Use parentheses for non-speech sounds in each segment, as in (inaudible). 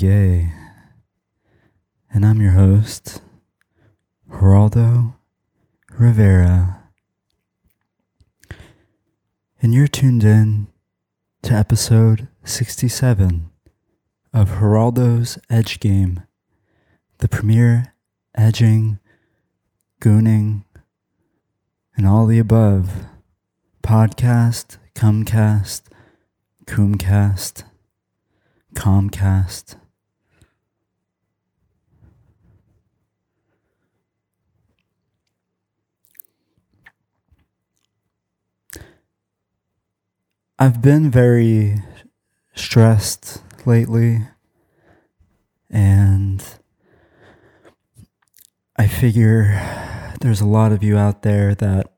gay. And I'm your host, Geraldo Rivera. And you're tuned in to episode 67 of Geraldo's Edge Game, the premier edging, gooning, and all the above podcast, cumcast, Coomcast, Comcast. I've been very stressed lately, and I figure there's a lot of you out there that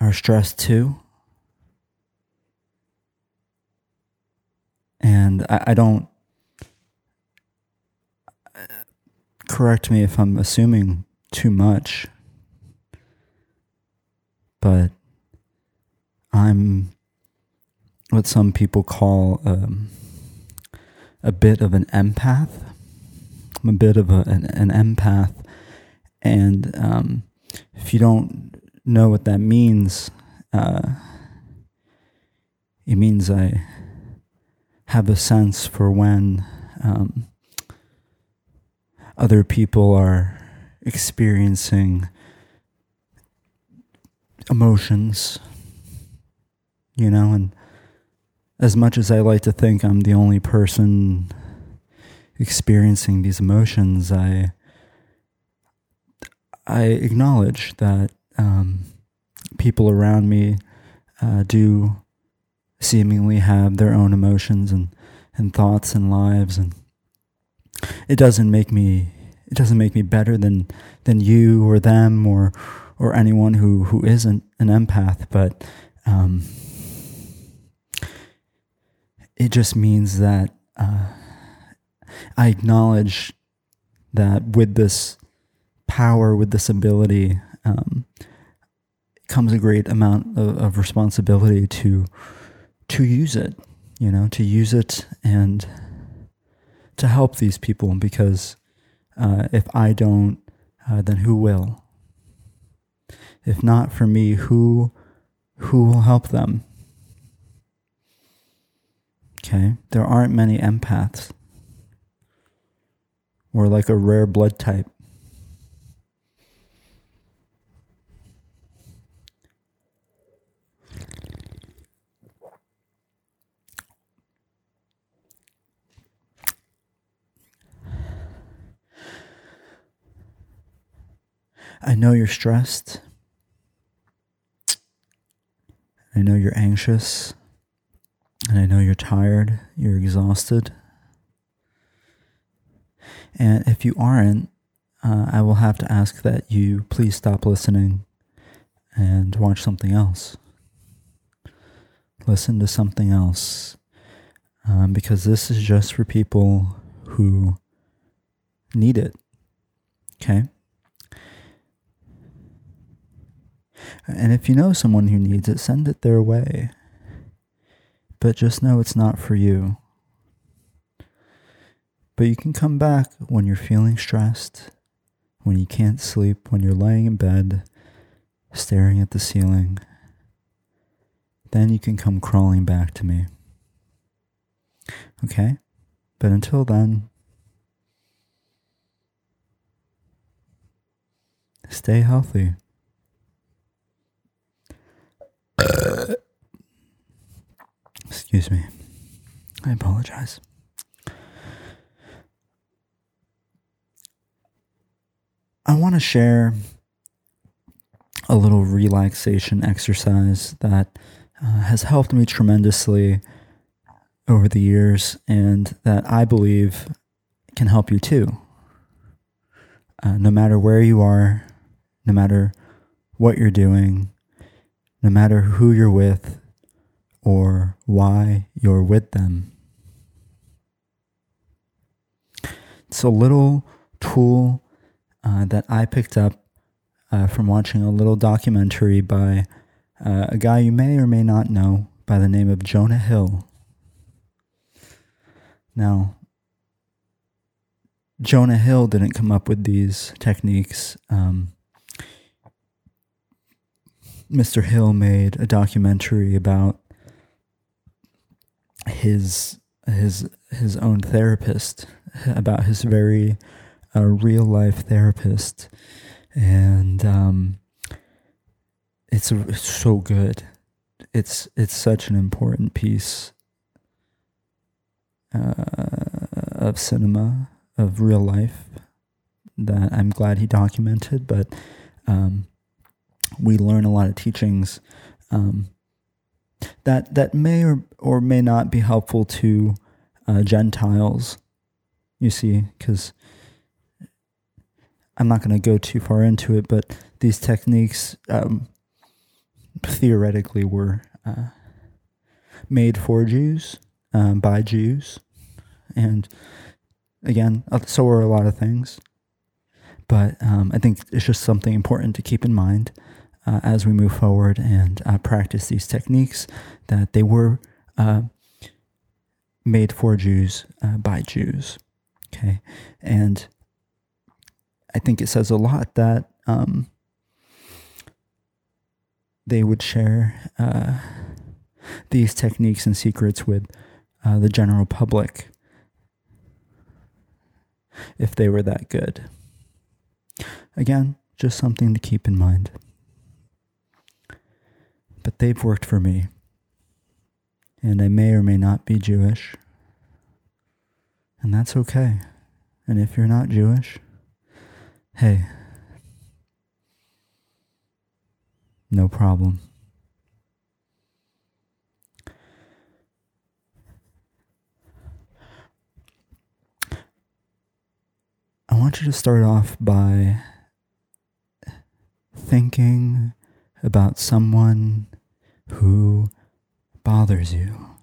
are stressed too. and I, I don't correct me if I'm assuming too much, but I'm what some people call um, a bit of an empath. I'm a bit of a, an, an empath, and um, if you don't know what that means, uh, it means I have a sense for when um, other people are experiencing emotions, you know, and as much as I like to think I'm the only person experiencing these emotions, I I acknowledge that um, people around me uh, do seemingly have their own emotions and, and thoughts and lives and it doesn't make me it doesn't make me better than than you or them or or anyone who who isn't an empath but um, it just means that uh, I acknowledge that with this power with this ability um, comes a great amount of, of responsibility to to use it, you know, to use it and to help these people because uh, if I don't, uh, then who will, If not for me, who who will help them? Okay, there aren't many empaths. We're like a rare blood type. I know you're stressed. I know you're anxious. And I know you're tired, you're exhausted. And if you aren't, uh, I will have to ask that you please stop listening and watch something else. Listen to something else. Um, because this is just for people who need it. Okay? And if you know someone who needs it, send it their way. But just know it's not for you. But you can come back when you're feeling stressed, when you can't sleep, when you're laying in bed, staring at the ceiling. Then you can come crawling back to me. Okay? But until then, stay healthy. Excuse me. I apologize. I want to share a little relaxation exercise that uh, has helped me tremendously over the years and that I believe can help you too. Uh, no matter where you are, no matter what you're doing, no matter who you're with or why you're with them. It's a little tool uh, that I picked up uh, from watching a little documentary by uh, a guy you may or may not know by the name of Jonah Hill. Now, Jonah Hill didn't come up with these techniques. Um, Mr. Hill made a documentary about his his his own therapist, about his very uh, real life therapist, and um, it's, a, it's so good. It's it's such an important piece uh, of cinema of real life that I'm glad he documented, but. Um, we learn a lot of teachings um, that that may or, or may not be helpful to uh, Gentiles. You see, because I'm not going to go too far into it, but these techniques um, theoretically were uh, made for Jews um, by Jews, and again, uh, so are a lot of things. But um, I think it's just something important to keep in mind uh, as we move forward and uh, practice these techniques that they were uh, made for Jews uh, by Jews. Okay. And I think it says a lot that um, they would share uh, these techniques and secrets with uh, the general public if they were that good. Again, just something to keep in mind but they've worked for me. And I may or may not be Jewish. And that's okay. And if you're not Jewish, hey, no problem. I want you to start off by thinking about someone who bothers you.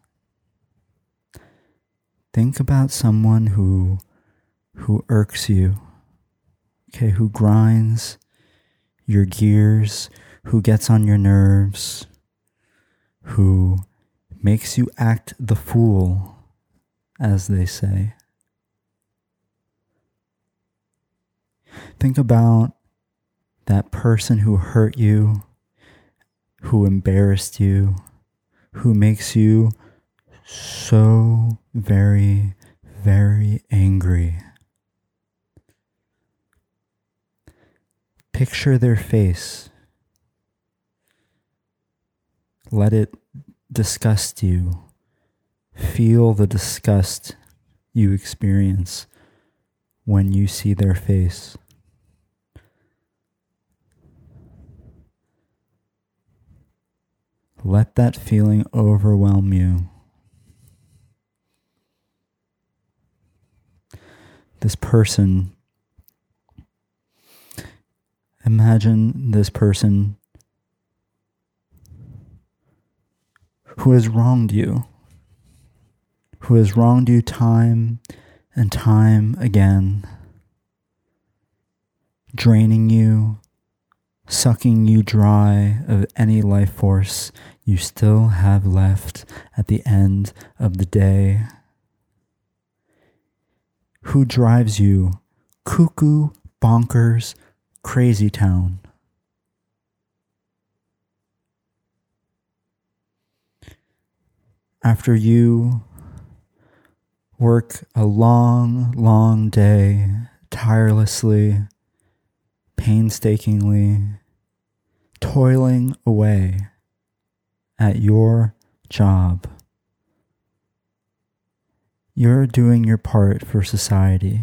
Think about someone who who irks you. Okay, who grinds your gears, who gets on your nerves, who makes you act the fool, as they say. Think about that person who hurt you, who embarrassed you, who makes you so very, very angry. Picture their face. Let it disgust you. Feel the disgust you experience when you see their face. Let that feeling overwhelm you. This person, imagine this person who has wronged you, who has wronged you time and time again, draining you, sucking you dry of any life force you still have left at the end of the day. Who drives you cuckoo, bonkers, crazy town? After you work a long, long day tirelessly, painstakingly, toiling away at your job. You're doing your part for society.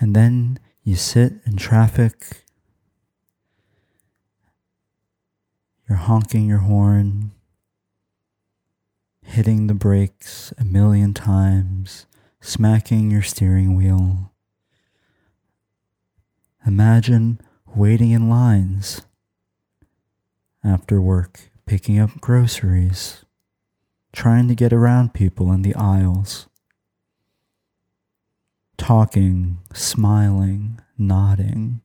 And then you sit in traffic, you're honking your horn, hitting the brakes a million times, smacking your steering wheel. Imagine waiting in lines after work, picking up groceries, trying to get around people in the aisles, talking, smiling, nodding,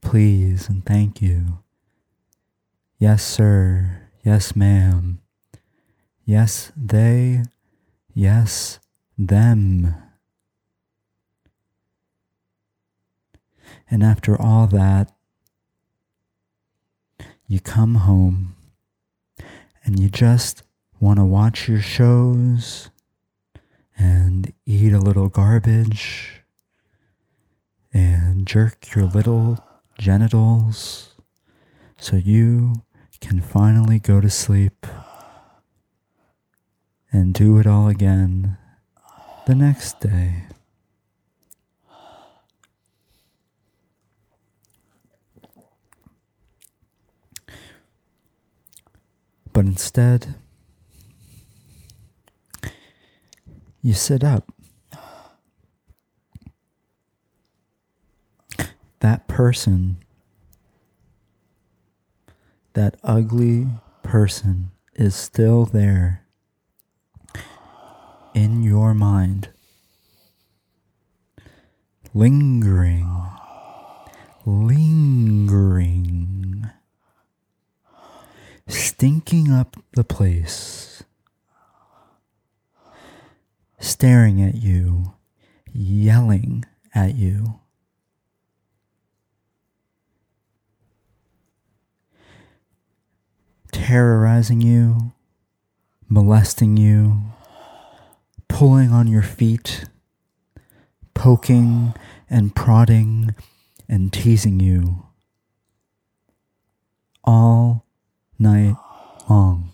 please and thank you. Yes, sir. Yes, ma'am. Yes, they. Yes, them. And after all that, you come home and you just want to watch your shows and eat a little garbage and jerk your little genitals so you can finally go to sleep and do it all again the next day. But instead, you sit up. That person, that ugly person, is still there in your mind, lingering, lingering stinking up the place, staring at you, yelling at you. Terrorizing you, molesting you, pulling on your feet, poking and prodding and teasing you. All night long.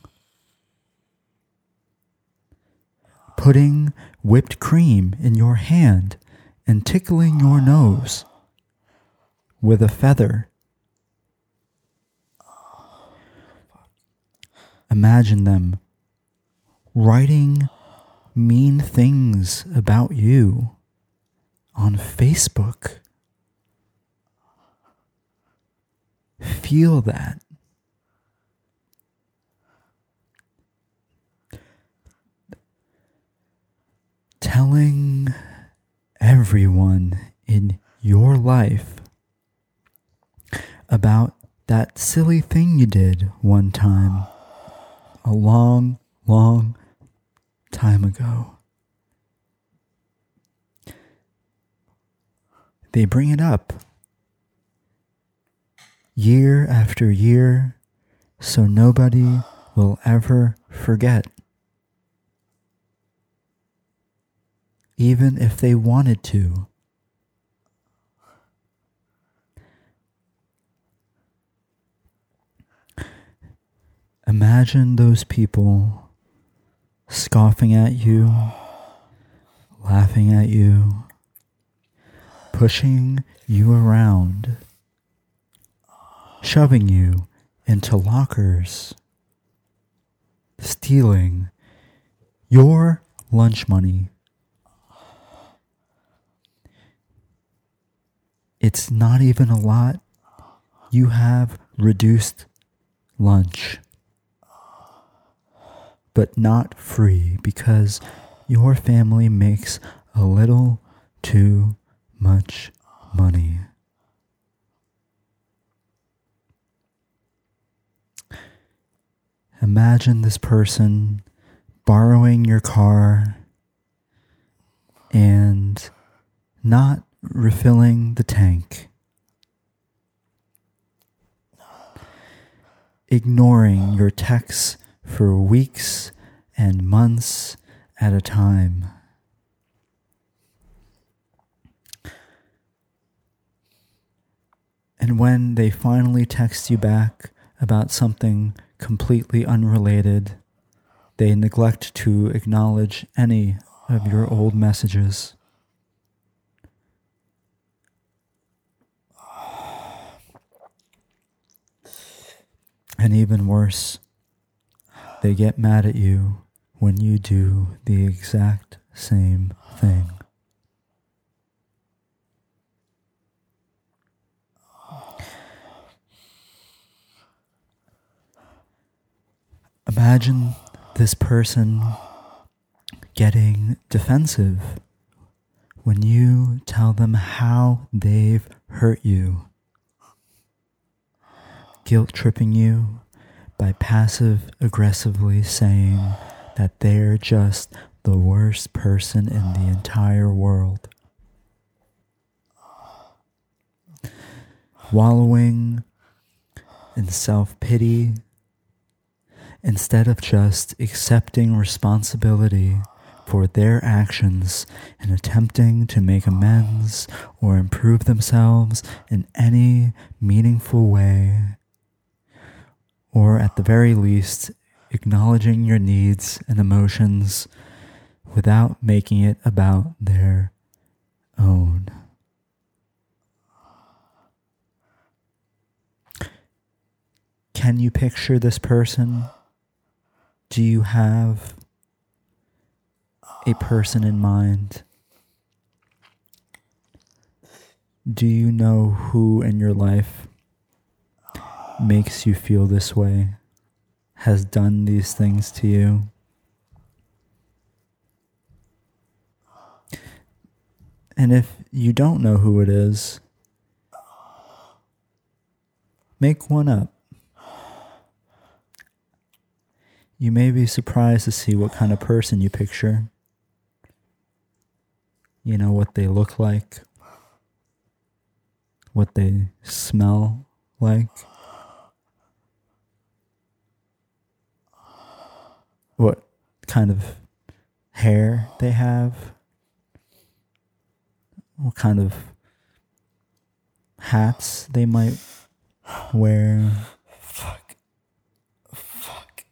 Putting whipped cream in your hand and tickling your nose with a feather. Imagine them writing mean things about you on Facebook. Feel that. Telling everyone in your life about that silly thing you did one time a long, long time ago. They bring it up year after year so nobody will ever forget. Even if they wanted to. Imagine those people scoffing at you, laughing at you, pushing you around, shoving you into lockers, stealing your lunch money. It's not even a lot. You have reduced lunch but not free because your family makes a little too much money. Imagine this person borrowing your car and not refilling the tank, ignoring your texts for weeks and months at a time. And when they finally text you back about something completely unrelated, they neglect to acknowledge any of your old messages. And even worse, they get mad at you when you do the exact same thing. Imagine this person getting defensive when you tell them how they've hurt you, guilt tripping you by passive aggressively saying that they're just the worst person in the entire world. Wallowing in self pity instead of just accepting responsibility for their actions and attempting to make amends or improve themselves in any meaningful way or at the very least, acknowledging your needs and emotions without making it about their own. Can you picture this person? Do you have a person in mind? Do you know who in your life makes you feel this way, has done these things to you. And if you don't know who it is, make one up. You may be surprised to see what kind of person you picture. You know, what they look like, what they smell like. What kind of hair they have, what kind of hats they might wear. Fuck. Fuck.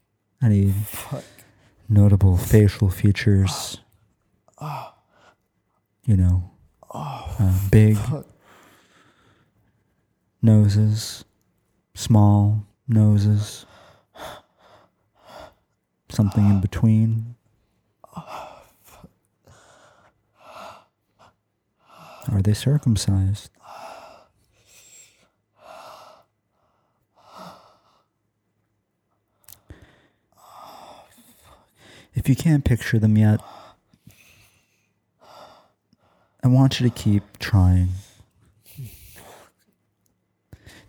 Any Fuck. notable facial features. You know, uh, big Fuck. noses, small noses, something in between. Are they circumcised? If you can't picture them yet, I want you to keep trying.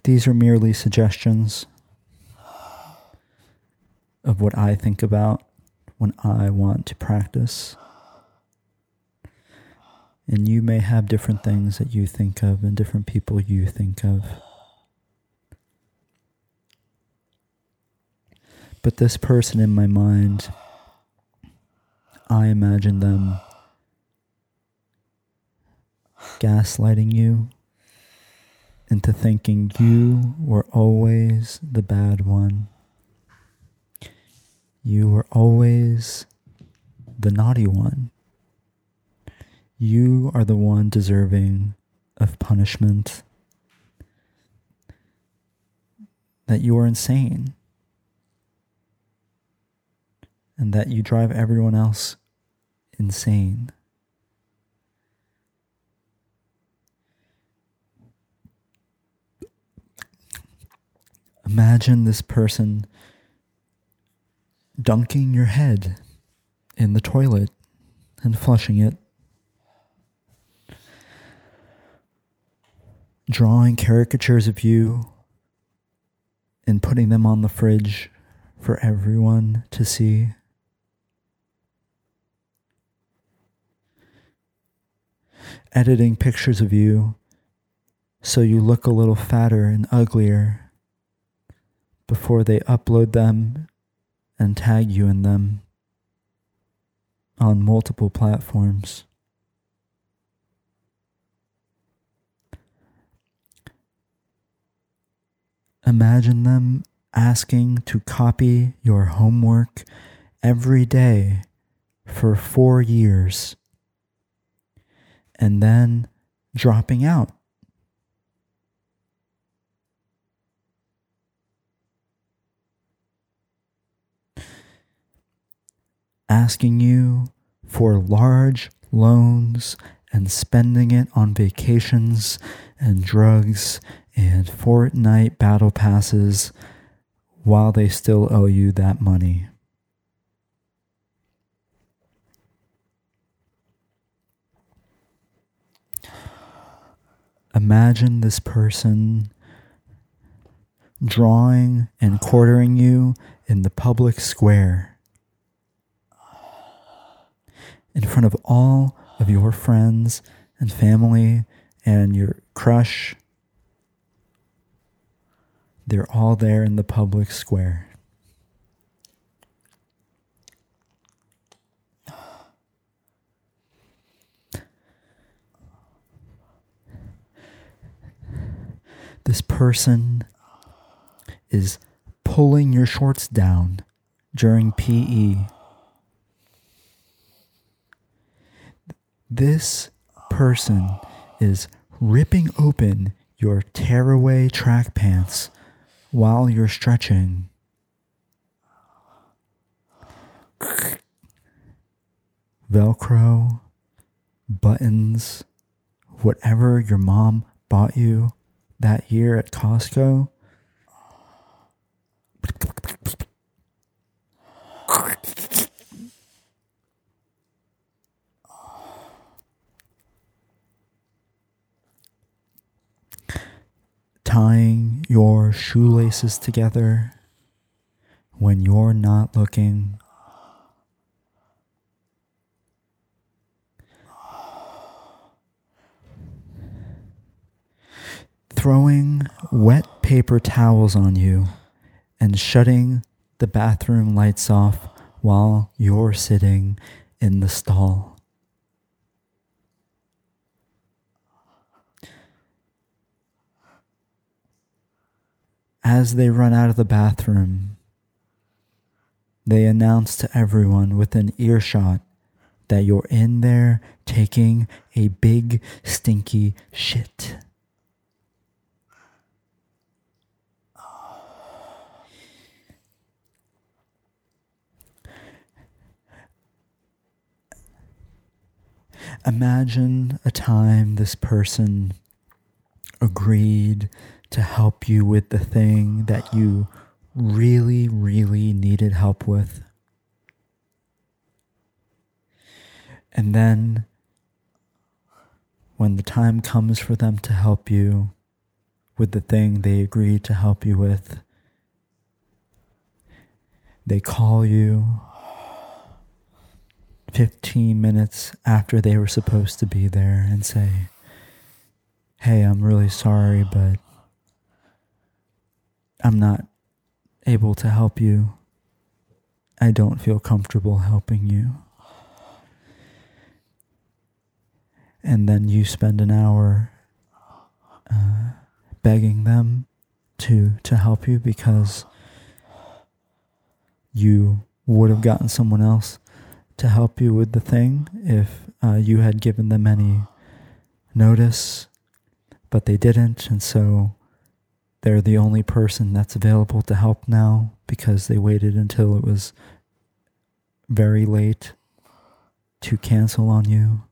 These are merely suggestions of what I think about when I want to practice. And you may have different things that you think of and different people you think of. But this person in my mind, I imagine them gaslighting you into thinking you were always the bad one. You were always the naughty one. You are the one deserving of punishment. That you are insane. And that you drive everyone else insane. Imagine this person dunking your head in the toilet and flushing it. Drawing caricatures of you and putting them on the fridge for everyone to see. Editing pictures of you so you look a little fatter and uglier before they upload them and tag you in them on multiple platforms. Imagine them asking to copy your homework every day for four years and then dropping out. Asking you for large loans and spending it on vacations and drugs and Fortnite battle passes while they still owe you that money. Imagine this person drawing and quartering you in the public square in front of all of your friends and family and your crush. They're all there in the public square. This person is pulling your shorts down during PE This person is ripping open your tearaway track pants while you're stretching. Velcro, buttons, whatever your mom bought you that year at Costco. Tying your shoelaces together when you're not looking. Throwing wet paper towels on you and shutting the bathroom lights off while you're sitting in the stall. As they run out of the bathroom, they announce to everyone within earshot that you're in there taking a big stinky shit. Imagine a time this person agreed to help you with the thing that you really, really needed help with. And then, when the time comes for them to help you with the thing they agreed to help you with, they call you 15 minutes after they were supposed to be there and say, Hey, I'm really sorry, but I'm not able to help you I don't feel comfortable helping you. And then you spend an hour uh, begging them to to help you because you would have gotten someone else to help you with the thing if uh, you had given them any notice, but they didn't, and so they're the only person that's available to help now because they waited until it was very late to cancel on you.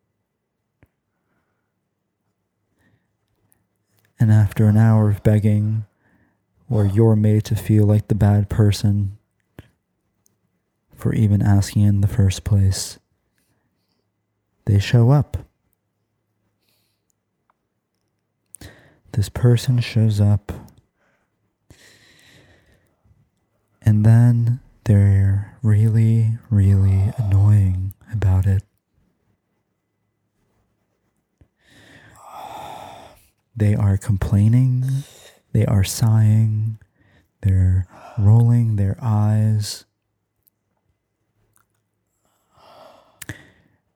And after an hour of begging, where you're made to feel like the bad person for even asking in the first place, they show up. This person shows up, and then they're really, really annoying about it. They are complaining, they are sighing, they're rolling their eyes.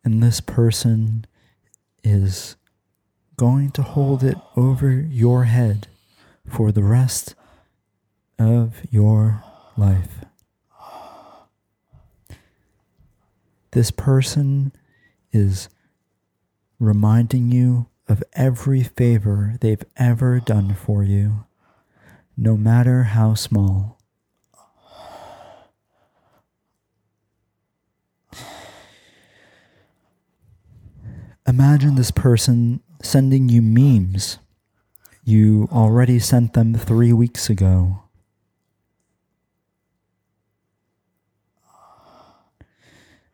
And this person is going to hold it over your head for the rest of your life. This person is reminding you of every favor they've ever done for you, no matter how small. Imagine this person sending you memes you already sent them three weeks ago.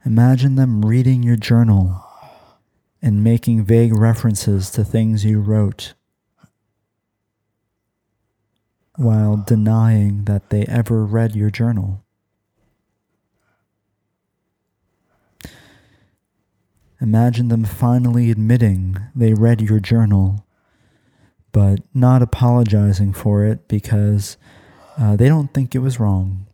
Imagine them reading your journal and making vague references to things you wrote while denying that they ever read your journal. Imagine them finally admitting they read your journal, but not apologizing for it because uh, they don't think it was wrong.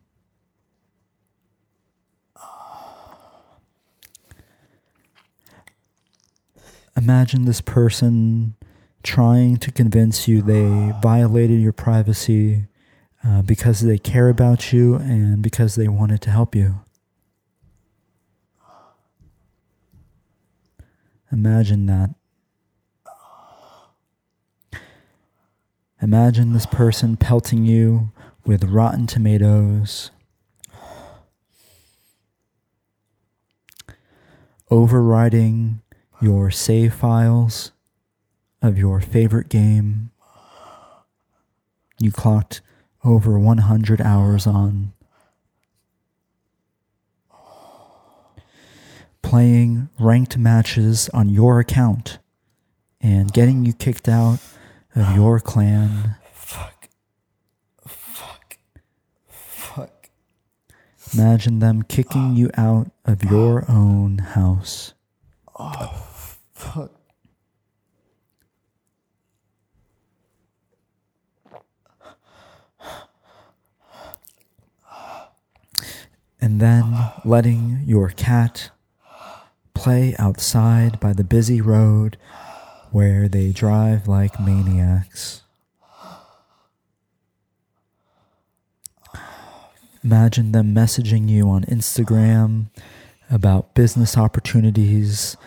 Imagine this person trying to convince you they violated your privacy uh, because they care about you and because they wanted to help you. Imagine that. Imagine this person pelting you with rotten tomatoes, overriding your save files of your favorite game you clocked over 100 hours on. Playing ranked matches on your account and getting you kicked out of your clan. Fuck. Fuck. Fuck. Imagine them kicking ah. you out of your own house. Oh, fuck. and then letting your cat play outside by the busy road where they drive like maniacs. Imagine them messaging you on Instagram about business opportunities,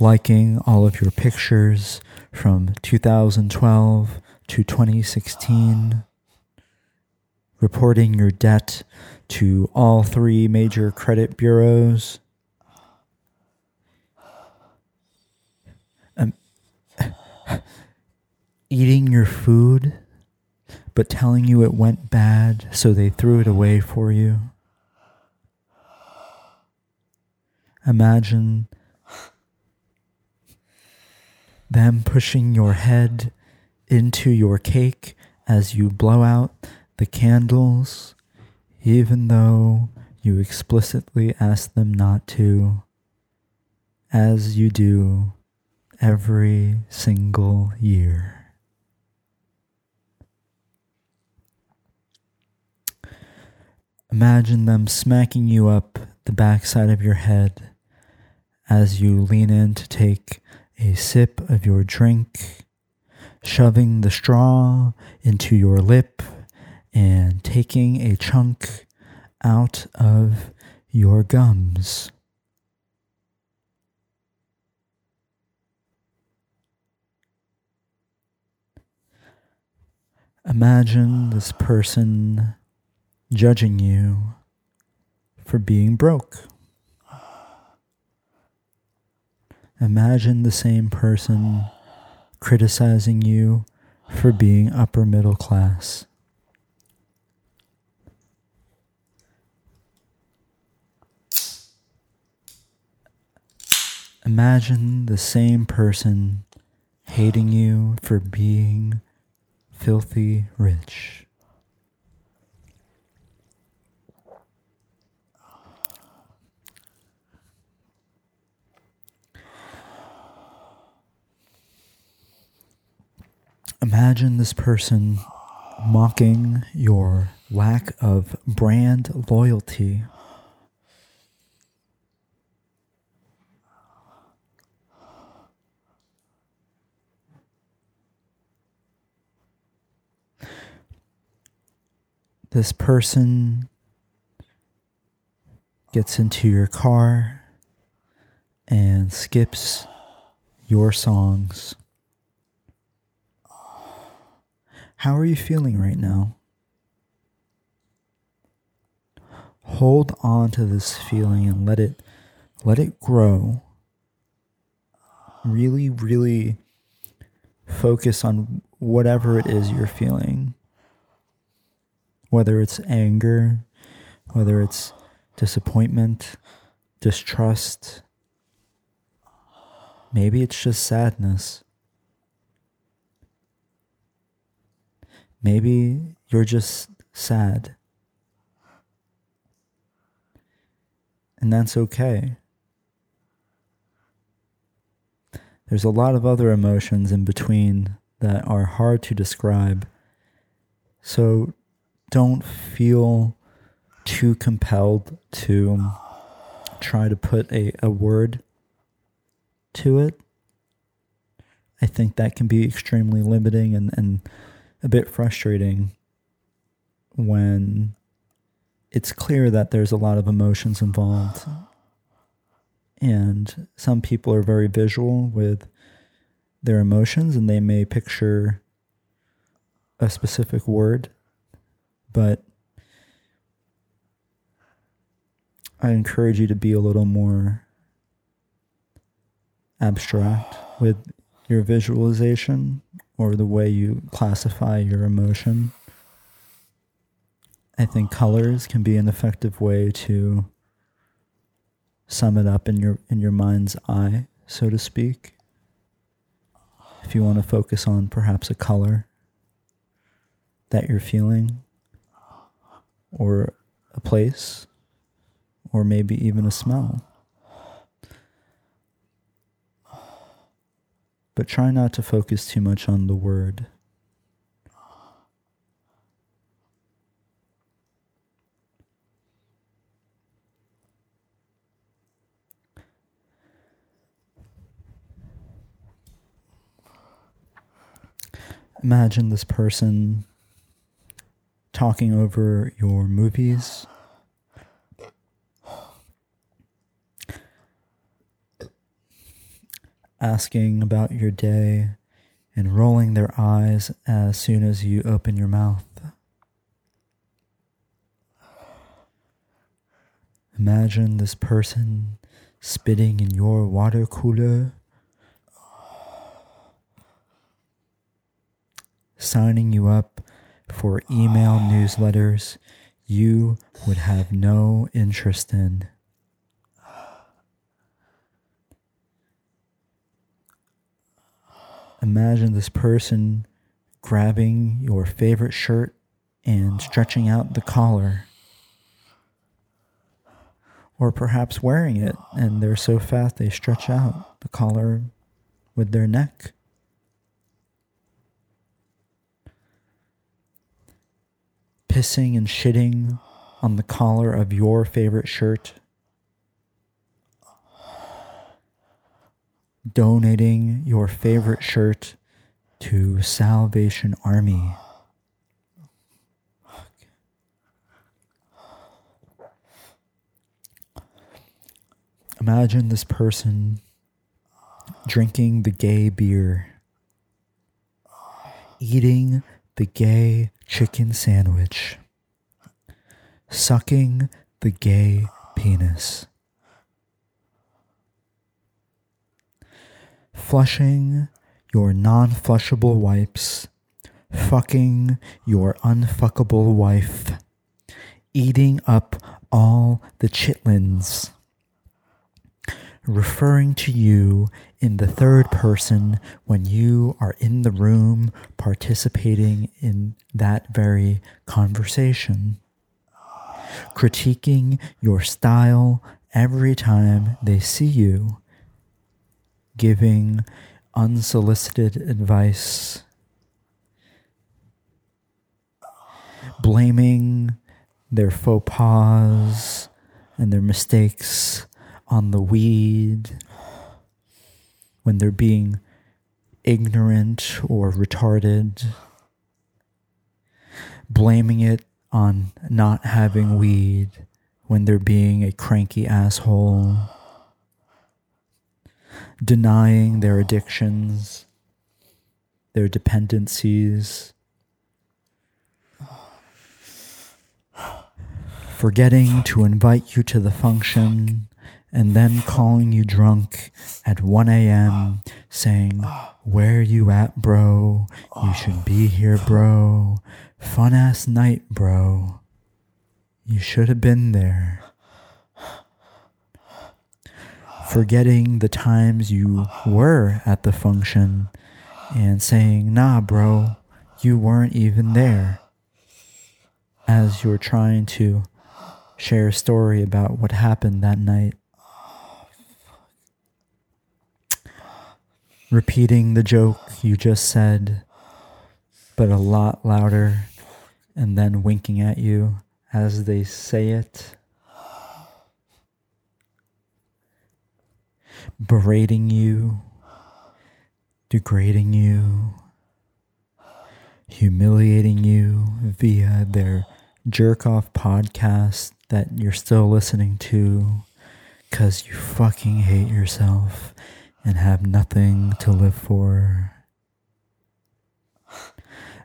liking all of your pictures from 2012 to 2016, reporting your debt to all three major credit bureaus. Um, (laughs) eating your food, but telling you it went bad, so they threw it away for you. Imagine them pushing your head into your cake as you blow out the candles even though you explicitly ask them not to, as you do every single year. Imagine them smacking you up the backside of your head as you lean in to take a sip of your drink, shoving the straw into your lip and taking a chunk out of your gums. Imagine this person judging you for being broke. Imagine the same person criticizing you for being upper middle class. Imagine the same person hating you for being filthy rich. Imagine this person mocking your lack of brand loyalty. This person gets into your car and skips your songs. How are you feeling right now? Hold on to this feeling and let it let it grow. Really really focus on whatever it is you're feeling. Whether it's anger, whether it's disappointment, distrust, maybe it's just sadness. Maybe you're just sad. And that's okay. There's a lot of other emotions in between that are hard to describe. So don't feel too compelled to try to put a, a word to it. I think that can be extremely limiting and, and a bit frustrating when it's clear that there's a lot of emotions involved. And some people are very visual with their emotions and they may picture a specific word, but I encourage you to be a little more abstract with your visualization or the way you classify your emotion. I think colors can be an effective way to sum it up in your in your mind's eye, so to speak. If you want to focus on perhaps a color that you're feeling or a place or maybe even a smell. But try not to focus too much on the word. Imagine this person talking over your movies asking about your day and rolling their eyes as soon as you open your mouth. Imagine this person spitting in your water cooler, signing you up for email newsletters you would have no interest in. Imagine this person grabbing your favorite shirt and stretching out the collar. Or perhaps wearing it and they're so fast they stretch out the collar with their neck. Pissing and shitting on the collar of your favorite shirt, donating your favorite shirt to Salvation Army. Imagine this person drinking the gay beer, eating the gay chicken sandwich, sucking the gay penis, flushing your non flushable wipes, fucking your unfuckable wife, eating up all the chitlins referring to you in the third person when you are in the room participating in that very conversation. Critiquing your style every time they see you. Giving unsolicited advice. Blaming their faux pas and their mistakes on the weed, when they're being ignorant or retarded, blaming it on not having weed when they're being a cranky asshole, denying their addictions, their dependencies. Forgetting to invite you to the function and then calling you drunk at 1 a.m. saying, Where you at, bro? You should be here, bro. Fun ass night, bro. You should have been there. Forgetting the times you were at the function and saying, Nah, bro, you weren't even there. As you're trying to share a story about what happened that night. repeating the joke you just said, but a lot louder, and then winking at you as they say it. Berating you, degrading you, humiliating you via their jerk off podcast that you're still listening to because you fucking hate yourself and have nothing to live for.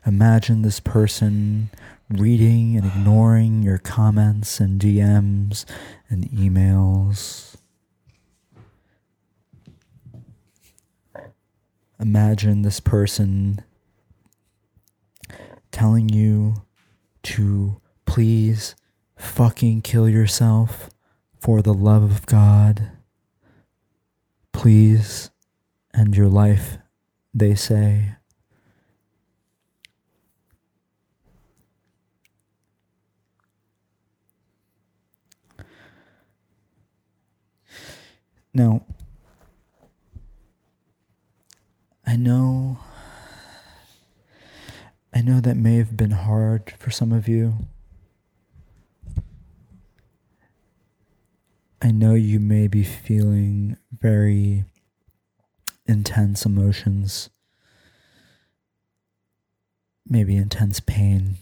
Imagine this person reading and ignoring your comments and DMs and emails. Imagine this person telling you to please fucking kill yourself for the love of God please end your life, they say. Now, I know I know that may have been hard for some of you. I know you may be feeling very intense emotions, maybe intense pain.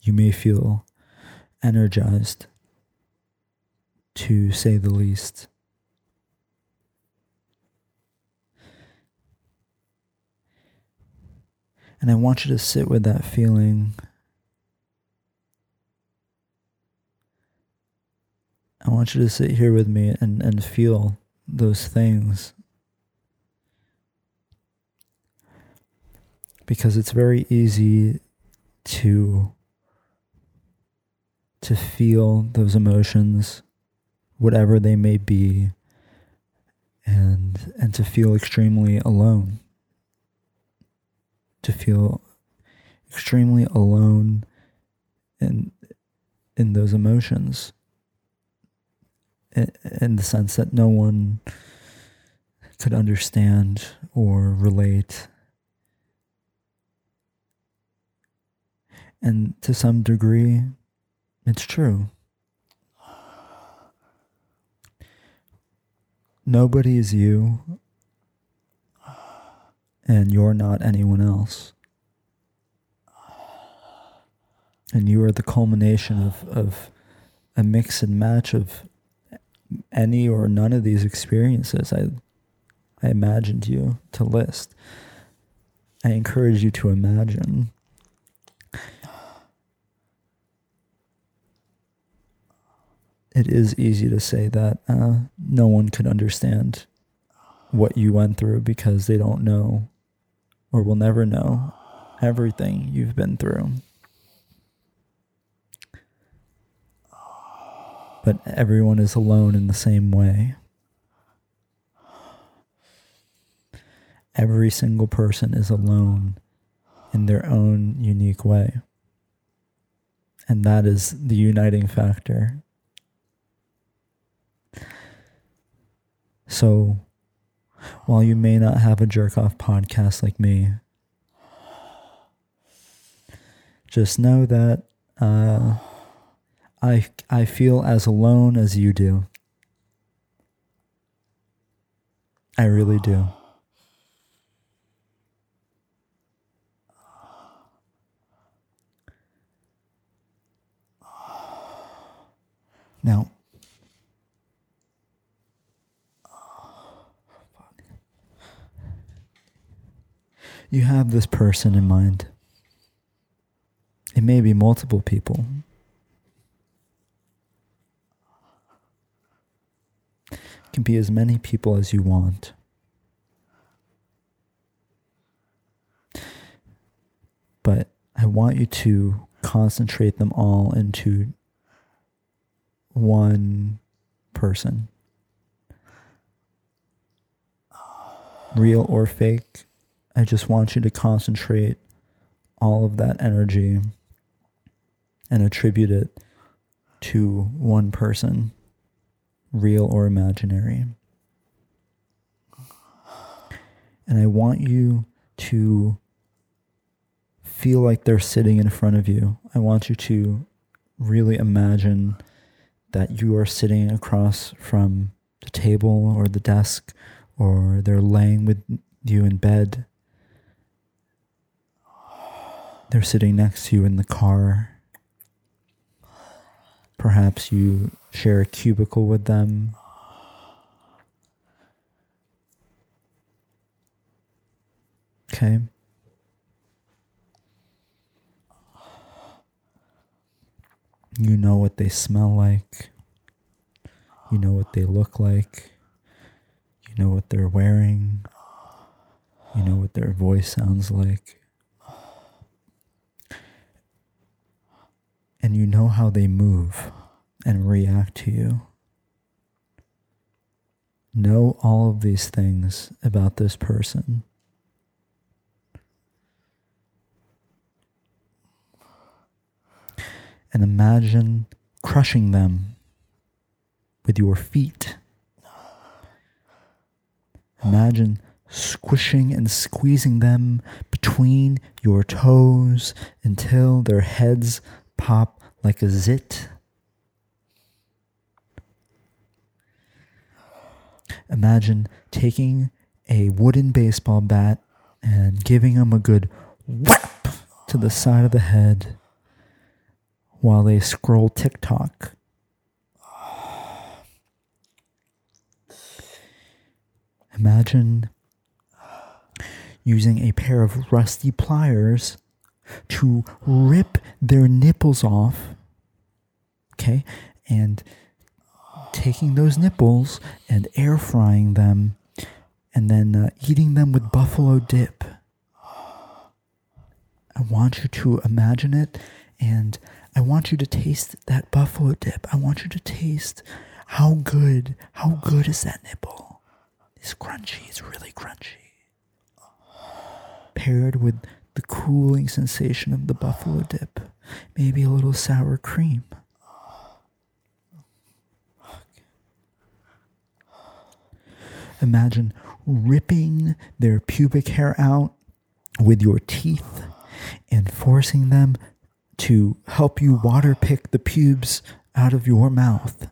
You may feel energized, to say the least. And I want you to sit with that feeling I want you to sit here with me and, and feel those things. Because it's very easy to to feel those emotions, whatever they may be, and and to feel extremely alone. To feel extremely alone in in those emotions in the sense that no one could understand or relate. And to some degree, it's true. Nobody is you, and you're not anyone else. And you are the culmination of, of a mix and match of any or none of these experiences I, I imagined you to list. I encourage you to imagine. It is easy to say that uh, no one could understand what you went through because they don't know or will never know everything you've been through. But everyone is alone in the same way. Every single person is alone in their own unique way. And that is the uniting factor. So, while you may not have a jerk off podcast like me, just know that uh, I, I feel as alone as you do. I really do. Now, you have this person in mind. It may be multiple people. It can be as many people as you want. But I want you to concentrate them all into one person. Real or fake, I just want you to concentrate all of that energy and attribute it to one person, real or imaginary. And I want you to feel like they're sitting in front of you. I want you to really imagine that you are sitting across from the table or the desk or they're laying with you in bed. They're sitting next to you in the car. Perhaps you share a cubicle with them. Okay. You know what they smell like. You know what they look like. You know what they're wearing. You know what their voice sounds like. And you know how they move and react to you. Know all of these things about this person. and imagine crushing them with your feet. Imagine squishing and squeezing them between your toes until their heads pop like a zit. Imagine taking a wooden baseball bat and giving them a good whap to the side of the head while they scroll TikTok. Imagine using a pair of rusty pliers to rip their nipples off. Okay? And taking those nipples and air frying them and then uh, eating them with buffalo dip. I want you to imagine it and I want you to taste that buffalo dip. I want you to taste how good, how good is that nipple? It's crunchy, it's really crunchy. Paired with the cooling sensation of the buffalo dip, maybe a little sour cream. Imagine ripping their pubic hair out with your teeth and forcing them to help you water pick the pubes out of your mouth.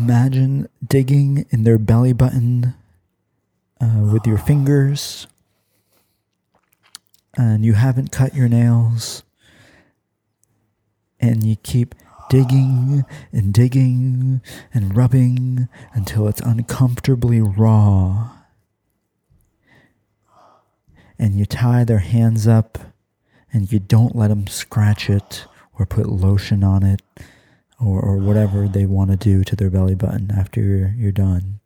Imagine digging in their belly button uh, with your fingers, and you haven't cut your nails, and you keep digging and digging and rubbing until it's uncomfortably raw. And you tie their hands up and you don't let them scratch it or put lotion on it or, or whatever they want to do to their belly button after you're, you're done.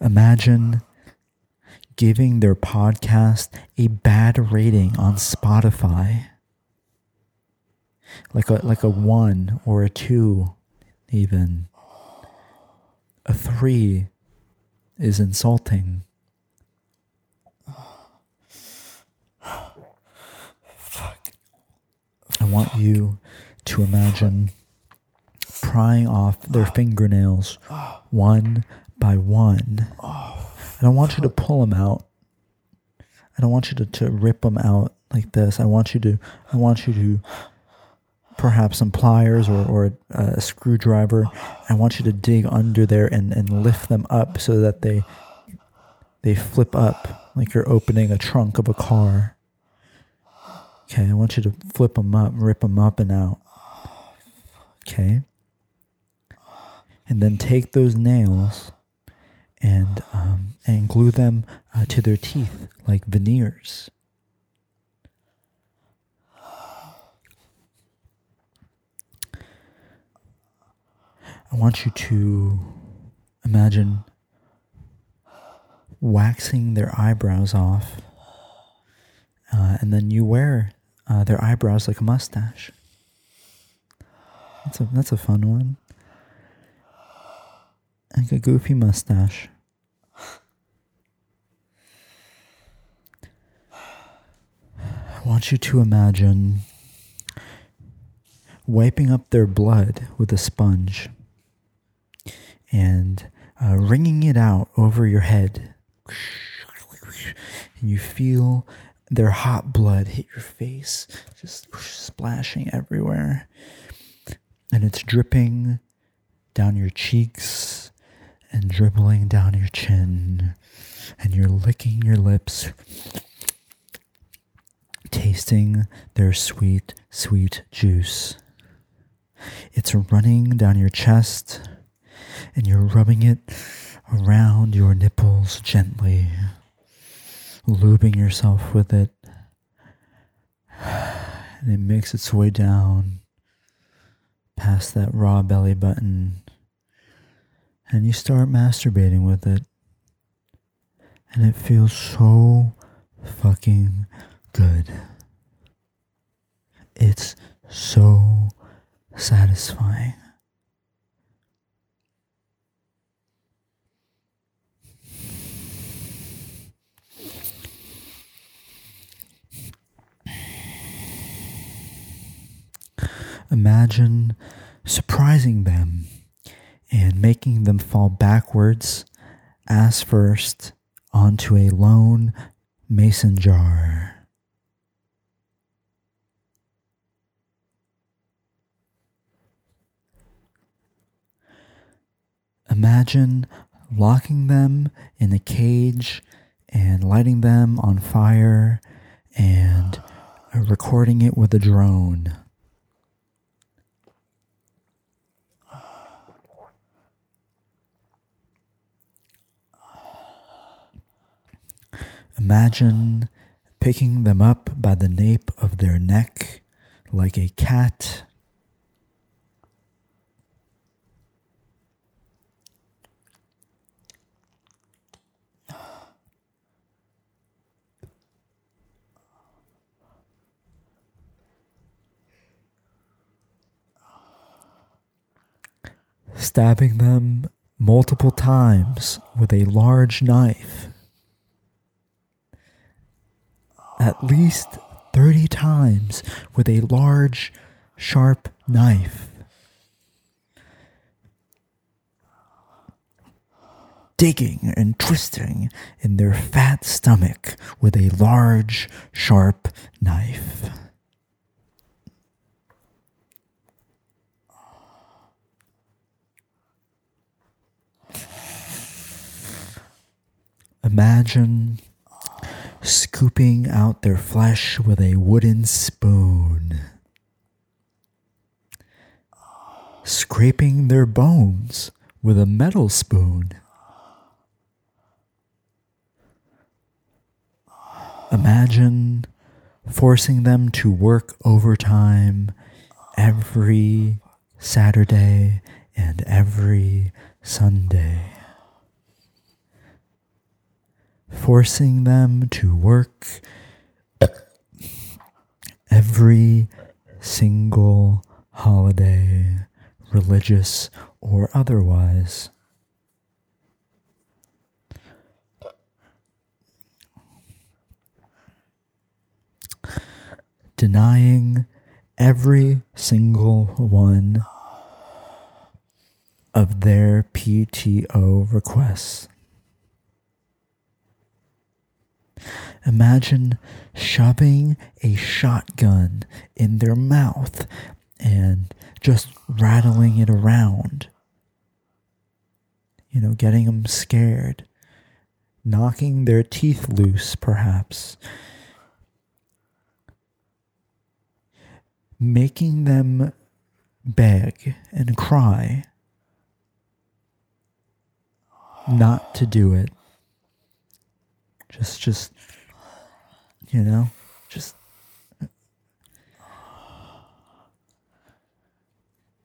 Imagine giving their podcast a bad rating on Spotify. Like a like a 1 or a 2 even. A 3 is insulting. Want you to imagine prying off their fingernails one by one. I don't want you to pull them out. I don't want you to, to rip them out like this. I want you to I want you to perhaps some pliers or, or a, a screwdriver. I want you to dig under there and, and lift them up so that they they flip up like you're opening a trunk of a car. Okay, I want you to flip them up, rip them up and out. Okay. And then take those nails and um, and glue them uh, to their teeth like veneers. I want you to imagine waxing their eyebrows off, uh, and then you wear uh, their eyebrows like a mustache. That's a that's a fun one. Like a goofy mustache. I want you to imagine wiping up their blood with a sponge and uh, wringing it out over your head. And you feel their hot blood hit your face, just splashing everywhere. And it's dripping down your cheeks and dribbling down your chin. And you're licking your lips, tasting their sweet, sweet juice. It's running down your chest, and you're rubbing it around your nipples gently lubing yourself with it. And it makes its way down past that raw belly button. And you start masturbating with it. And it feels so fucking good. It's so satisfying. Imagine surprising them and making them fall backwards ass first onto a lone mason jar. Imagine locking them in a cage and lighting them on fire and recording it with a drone. Imagine picking them up by the nape of their neck like a cat. Stabbing them multiple times with a large knife. At least 30 times with a large, sharp knife. Digging and twisting in their fat stomach with a large, sharp knife. Imagine scooping out their flesh with a wooden spoon, scraping their bones with a metal spoon. Imagine forcing them to work overtime every Saturday and every Sunday. Forcing them to work every single holiday, religious or otherwise. Denying every single one of their PTO requests. Imagine shoving a shotgun in their mouth and just rattling it around. You know, getting them scared, knocking their teeth loose, perhaps, making them beg and cry not to do it. Just, just you know, just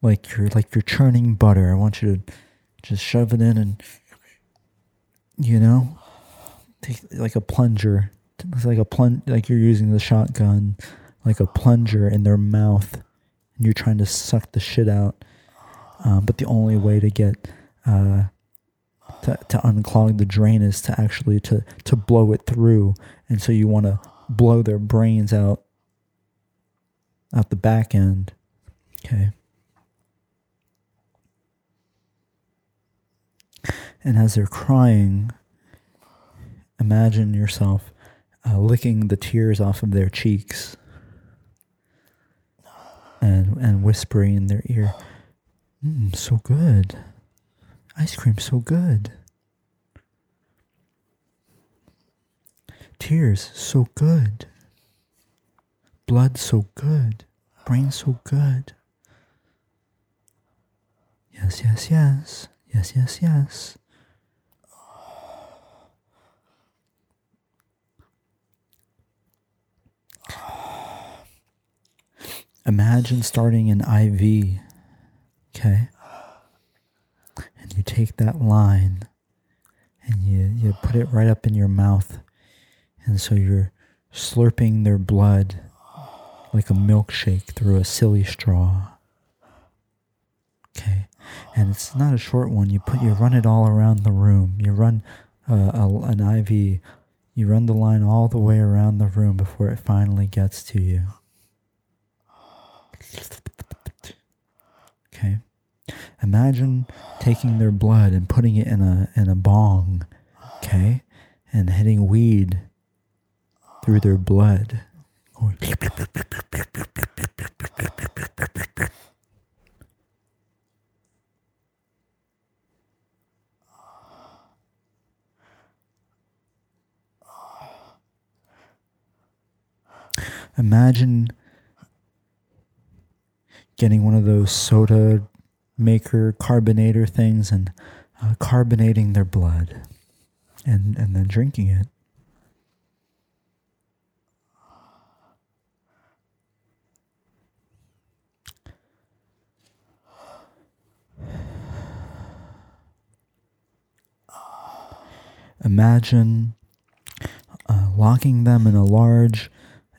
like you're like you're churning butter. I want you to just shove it in and you know, take like a plunger. It's like a plunge, like you're using the shotgun, like a plunger in their mouth, and you're trying to suck the shit out. Um, but the only way to get uh, to, to unclog the drain is to actually to to blow it through, and so you want to blow their brains out out the back end. Okay. And as they're crying, imagine yourself uh, licking the tears off of their cheeks and and whispering in their ear, mm, "So good, ice cream, so good." Tears so good. Blood so good. Brain so good. Yes, yes, yes. Yes, yes, yes. Imagine starting an IV, okay? You take that line and you, you put it right up in your mouth and so you're slurping their blood like a milkshake through a silly straw. Okay. And it's not a short one. You put you run it all around the room. You run uh, a, an IV. You run the line all the way around the room before it finally gets to you. Okay. Imagine taking their blood and putting it in a in a bong, okay, and hitting weed through their blood. Imagine getting one of those soda maker carbonator things and uh, carbonating their blood and, and then drinking it. Imagine uh, locking them in a large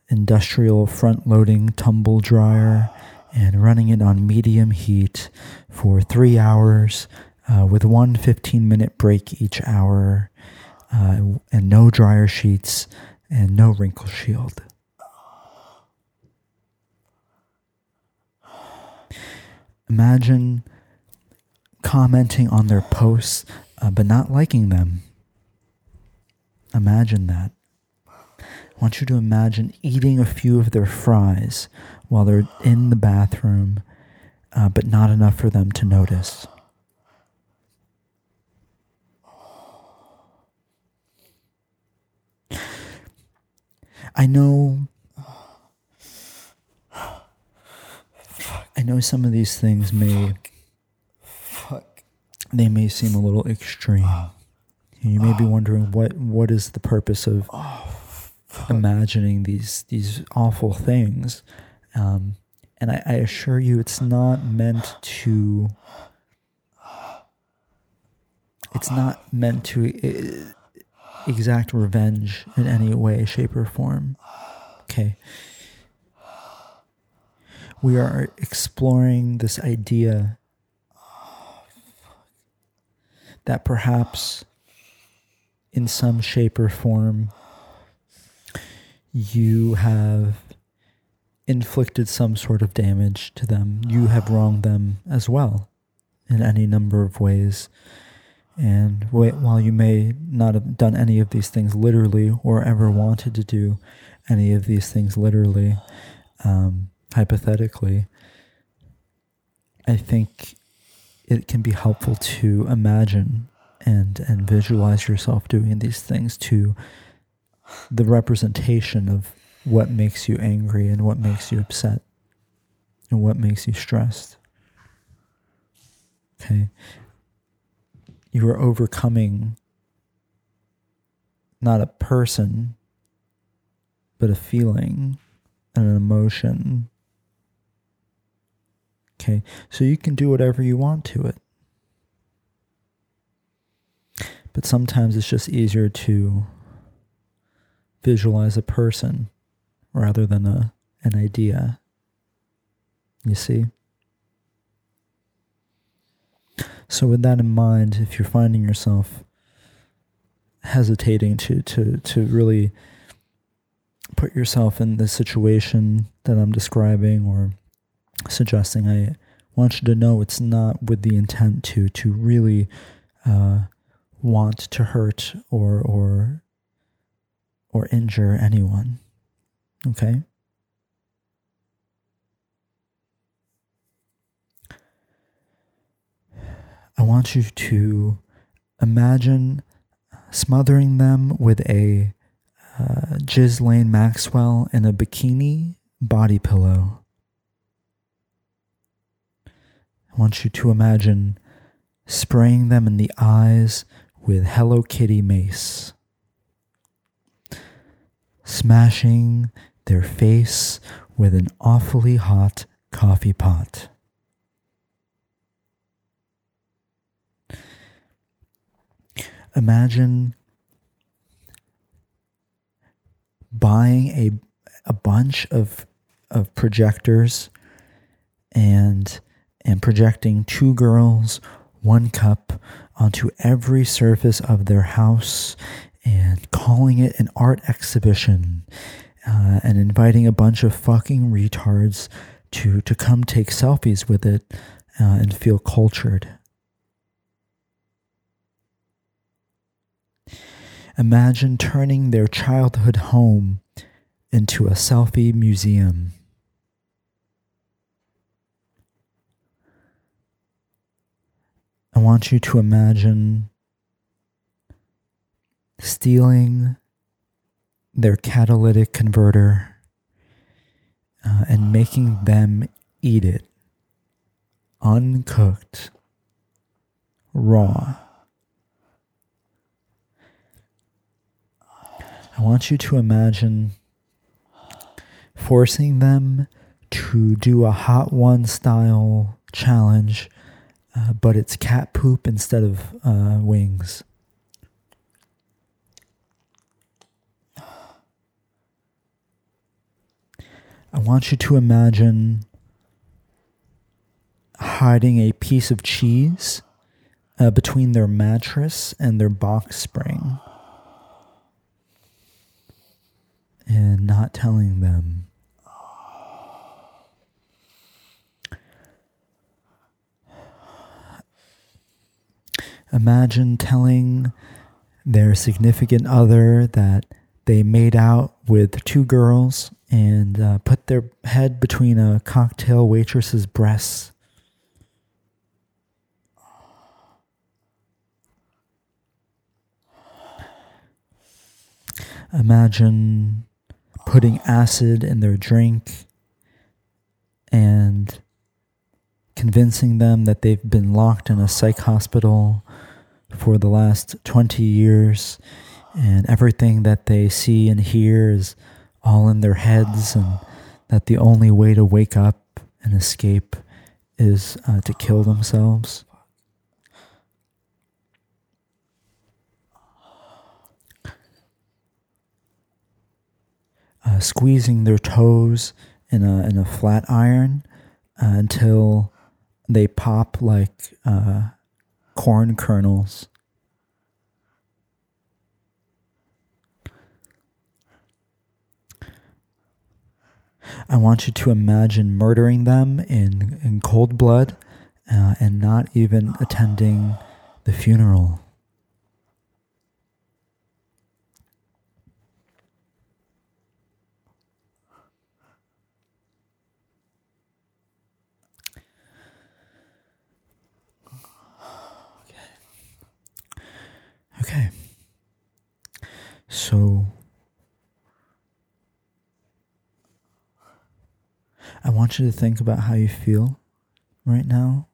industrial front loading tumble dryer and running it on medium heat for three hours uh, with one 15 minute break each hour, uh, and no dryer sheets and no wrinkle shield. Imagine commenting on their posts uh, but not liking them. Imagine that. I want you to imagine eating a few of their fries while they're in the bathroom, uh, but not enough for them to notice. I know. I know some of these things may Fuck. they may seem a little extreme. You may be wondering what what is the purpose of imagining these these awful things, um, and I, I assure you, it's not meant to. It's not meant to uh, exact revenge in any way, shape, or form. Okay. We are exploring this idea that perhaps in some shape or form you have inflicted some sort of damage to them. You have wronged them as well in any number of ways. And while you may not have done any of these things literally or ever wanted to do any of these things literally, um, hypothetically, I think it can be helpful to imagine and and visualize yourself doing these things to the representation of what makes you angry and what makes you upset and what makes you stressed. Okay. You are overcoming not a person, but a feeling and an emotion. Okay. So you can do whatever you want to it. But sometimes it's just easier to visualize a person rather than a an idea. You see? So with that in mind, if you're finding yourself hesitating to to to really put yourself in the situation that I'm describing or suggesting, I want you to know it's not with the intent to to really uh, want to hurt or or or injure anyone. Okay? I want you to imagine smothering them with a uh, Ghislaine Maxwell in a bikini body pillow. I want you to imagine spraying them in the eyes with Hello Kitty mace, smashing their face with an awfully hot coffee pot. Imagine buying a a bunch of of projectors and and projecting two girls, one cup onto every surface of their house and calling it an art exhibition uh, and inviting a bunch of fucking retards to to come take selfies with it uh, and feel cultured. Imagine turning their childhood home into a selfie museum. I want you to imagine stealing their catalytic converter uh, and making them eat it uncooked, raw. I want you to imagine forcing them to do a hot one style challenge, uh, but it's cat poop instead of uh, wings. I want you to imagine hiding a piece of cheese uh, between their mattress and their box spring and not telling them. Imagine telling their significant other that they made out with two girls and uh, put their head between a cocktail waitress's breasts. Imagine putting acid in their drink and convincing them that they've been locked in a psych hospital for the last 20 years and everything that they see and hear is all in their heads and that the only way to wake up and escape is uh, to kill themselves. Uh, squeezing their toes in a in a flat iron uh, until they pop like uh, corn kernels. I want you to imagine murdering them in, in cold blood uh, and not even attending the funeral. Okay. So I want you to think about how you feel right now.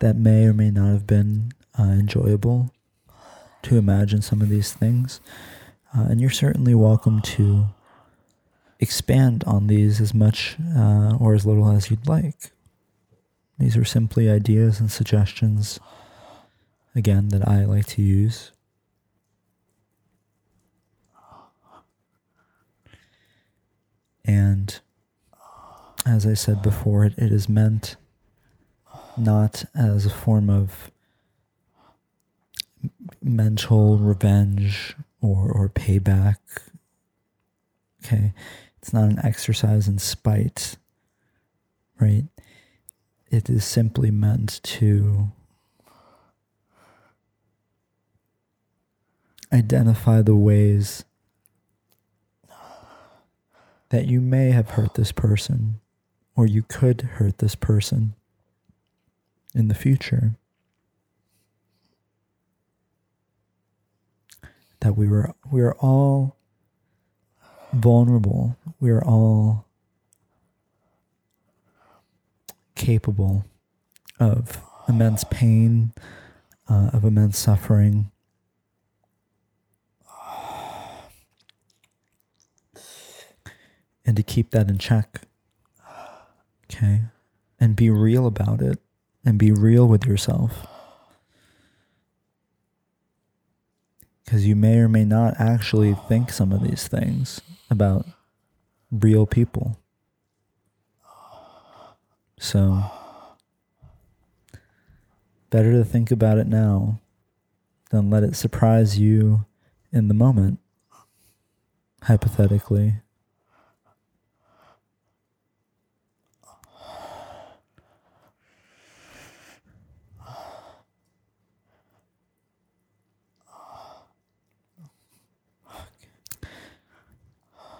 That may or may not have been uh, enjoyable to imagine some of these things. Uh, and you're certainly welcome to expand on these as much uh, or as little as you'd like. These are simply ideas and suggestions, again, that I like to use. And as I said before, it, it is meant not as a form of mental revenge or, or payback. Okay. It's not an exercise in spite, right? It is simply meant to identify the ways that you may have hurt this person or you could hurt this person in the future. That we were we are all vulnerable. We are all capable of immense pain, uh, of immense suffering, and to keep that in check. Okay. And be real about it and be real with yourself. Because you may or may not actually think some of these things about real people. So, better to think about it now than let it surprise you in the moment, hypothetically.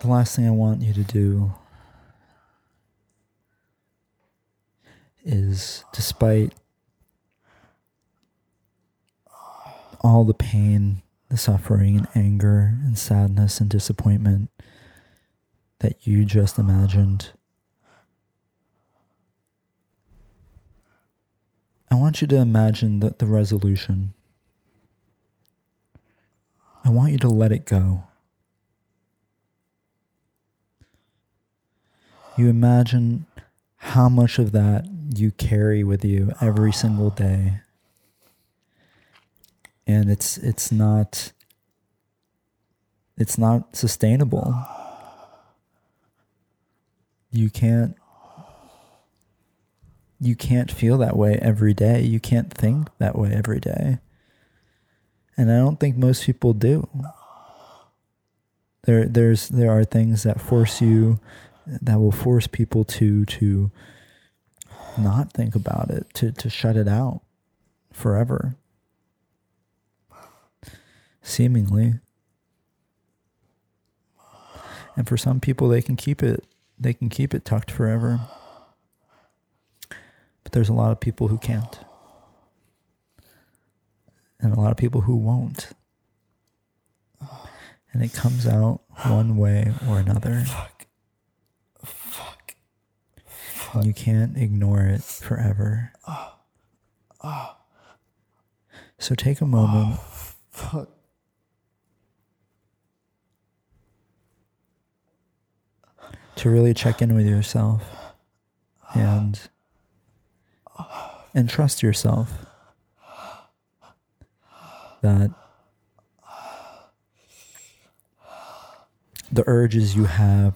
The last thing I want you to do is, despite all the pain, the suffering, and anger, and sadness, and disappointment that you just imagined, I want you to imagine that the resolution. I want you to let it go. You imagine how much of that you carry with you every single (sighs) day and it's it's not it's not sustainable you can't you can't feel that way every day. You can't think that way every day. And I don't think most people do. There there's there are things that force you that will force people to to not think about it, to to shut it out forever. Seemingly. And for some people they can keep it they can keep it tucked forever. But there's a lot of people who can't. And a lot of people who won't. And it comes out one way or another. Fuck. Fuck. And you can't ignore it forever. So take a moment Fuck. to really check in with yourself and and trust yourself that the urges you have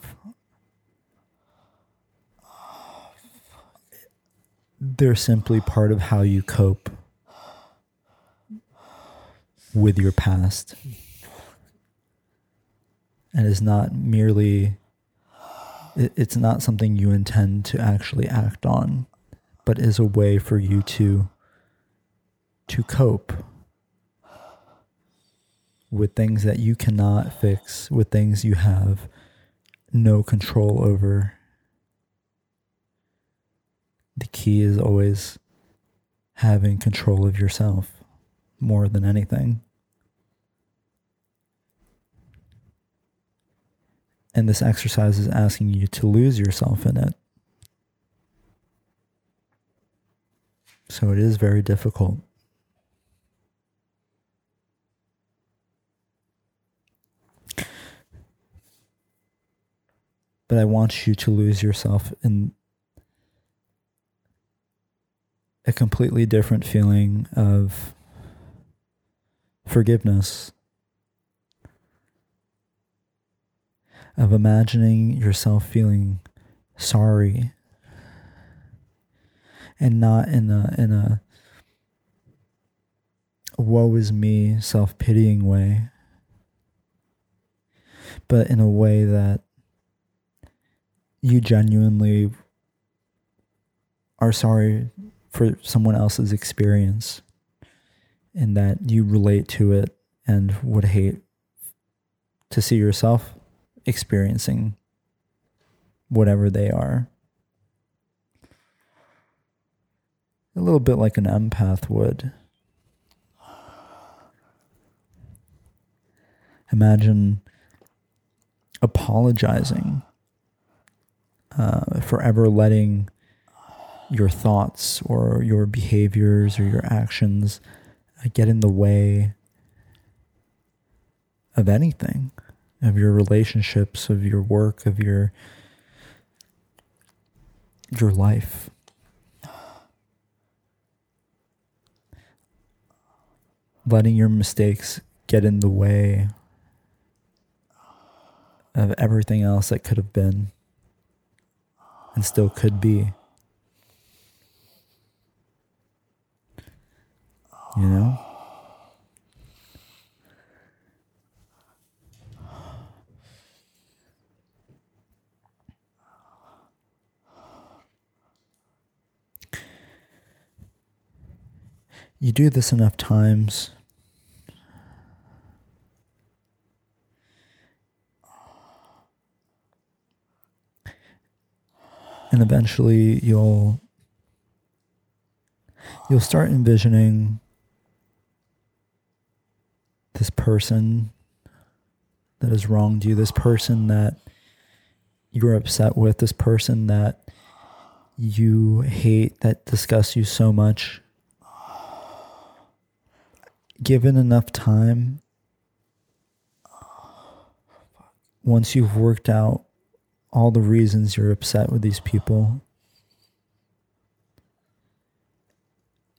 they're simply part of how you cope with your past. And is not merely it, it's not something you intend to actually act on but is a way for you to to cope with things that you cannot fix with things you have no control over the key is always having control of yourself more than anything and this exercise is asking you to lose yourself in it So it is very difficult. But I want you to lose yourself in a completely different feeling of forgiveness, of imagining yourself feeling sorry and not in a in a woe is me self pitying way, but in a way that you genuinely are sorry for someone else's experience and that you relate to it and would hate to see yourself experiencing whatever they are. a little bit like an empath would. Imagine apologizing uh, for ever letting your thoughts or your behaviors or your actions uh, get in the way of anything, of your relationships, of your work, of your your life. letting your mistakes get in the way of everything else that could have been and still could be. You know? You do this enough times and eventually you'll you'll start envisioning this person that has wronged you, this person that you're upset with, this person that you hate, that disgusts you so much. Given enough time, once you've worked out all the reasons you're upset with these people,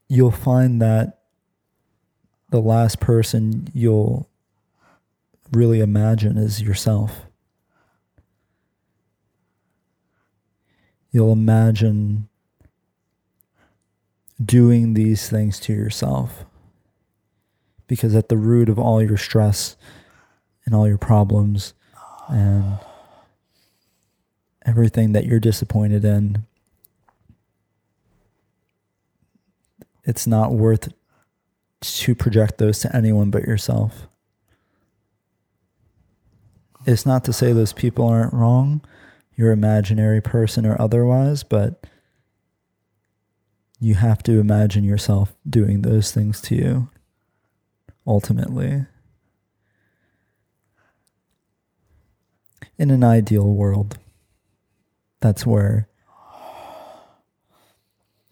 you'll find that the last person you'll really imagine is yourself. You'll imagine doing these things to yourself. Because at the root of all your stress and all your problems and everything that you're disappointed in, it's not worth to project those to anyone but yourself. It's not to say those people aren't wrong, your imaginary person or otherwise, but you have to imagine yourself doing those things to you ultimately. In an ideal world, that's where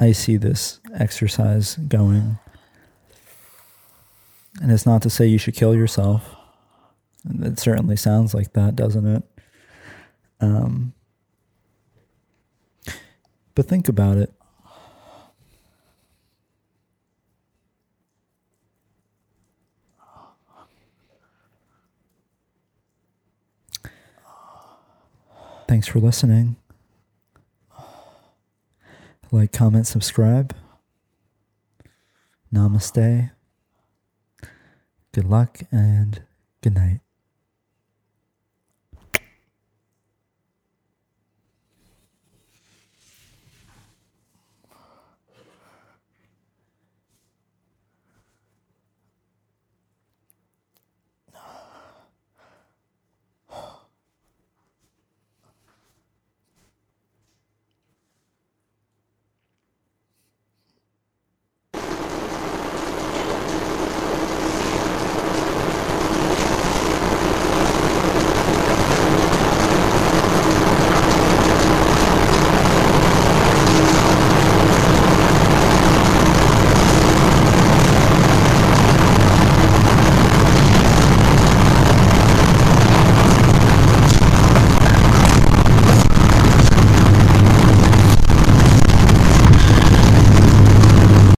I see this exercise going. And it's not to say you should kill yourself. It certainly sounds like that, doesn't it? Um, but think about it. Thanks for listening. Like, comment, subscribe. Namaste. Good luck and good night.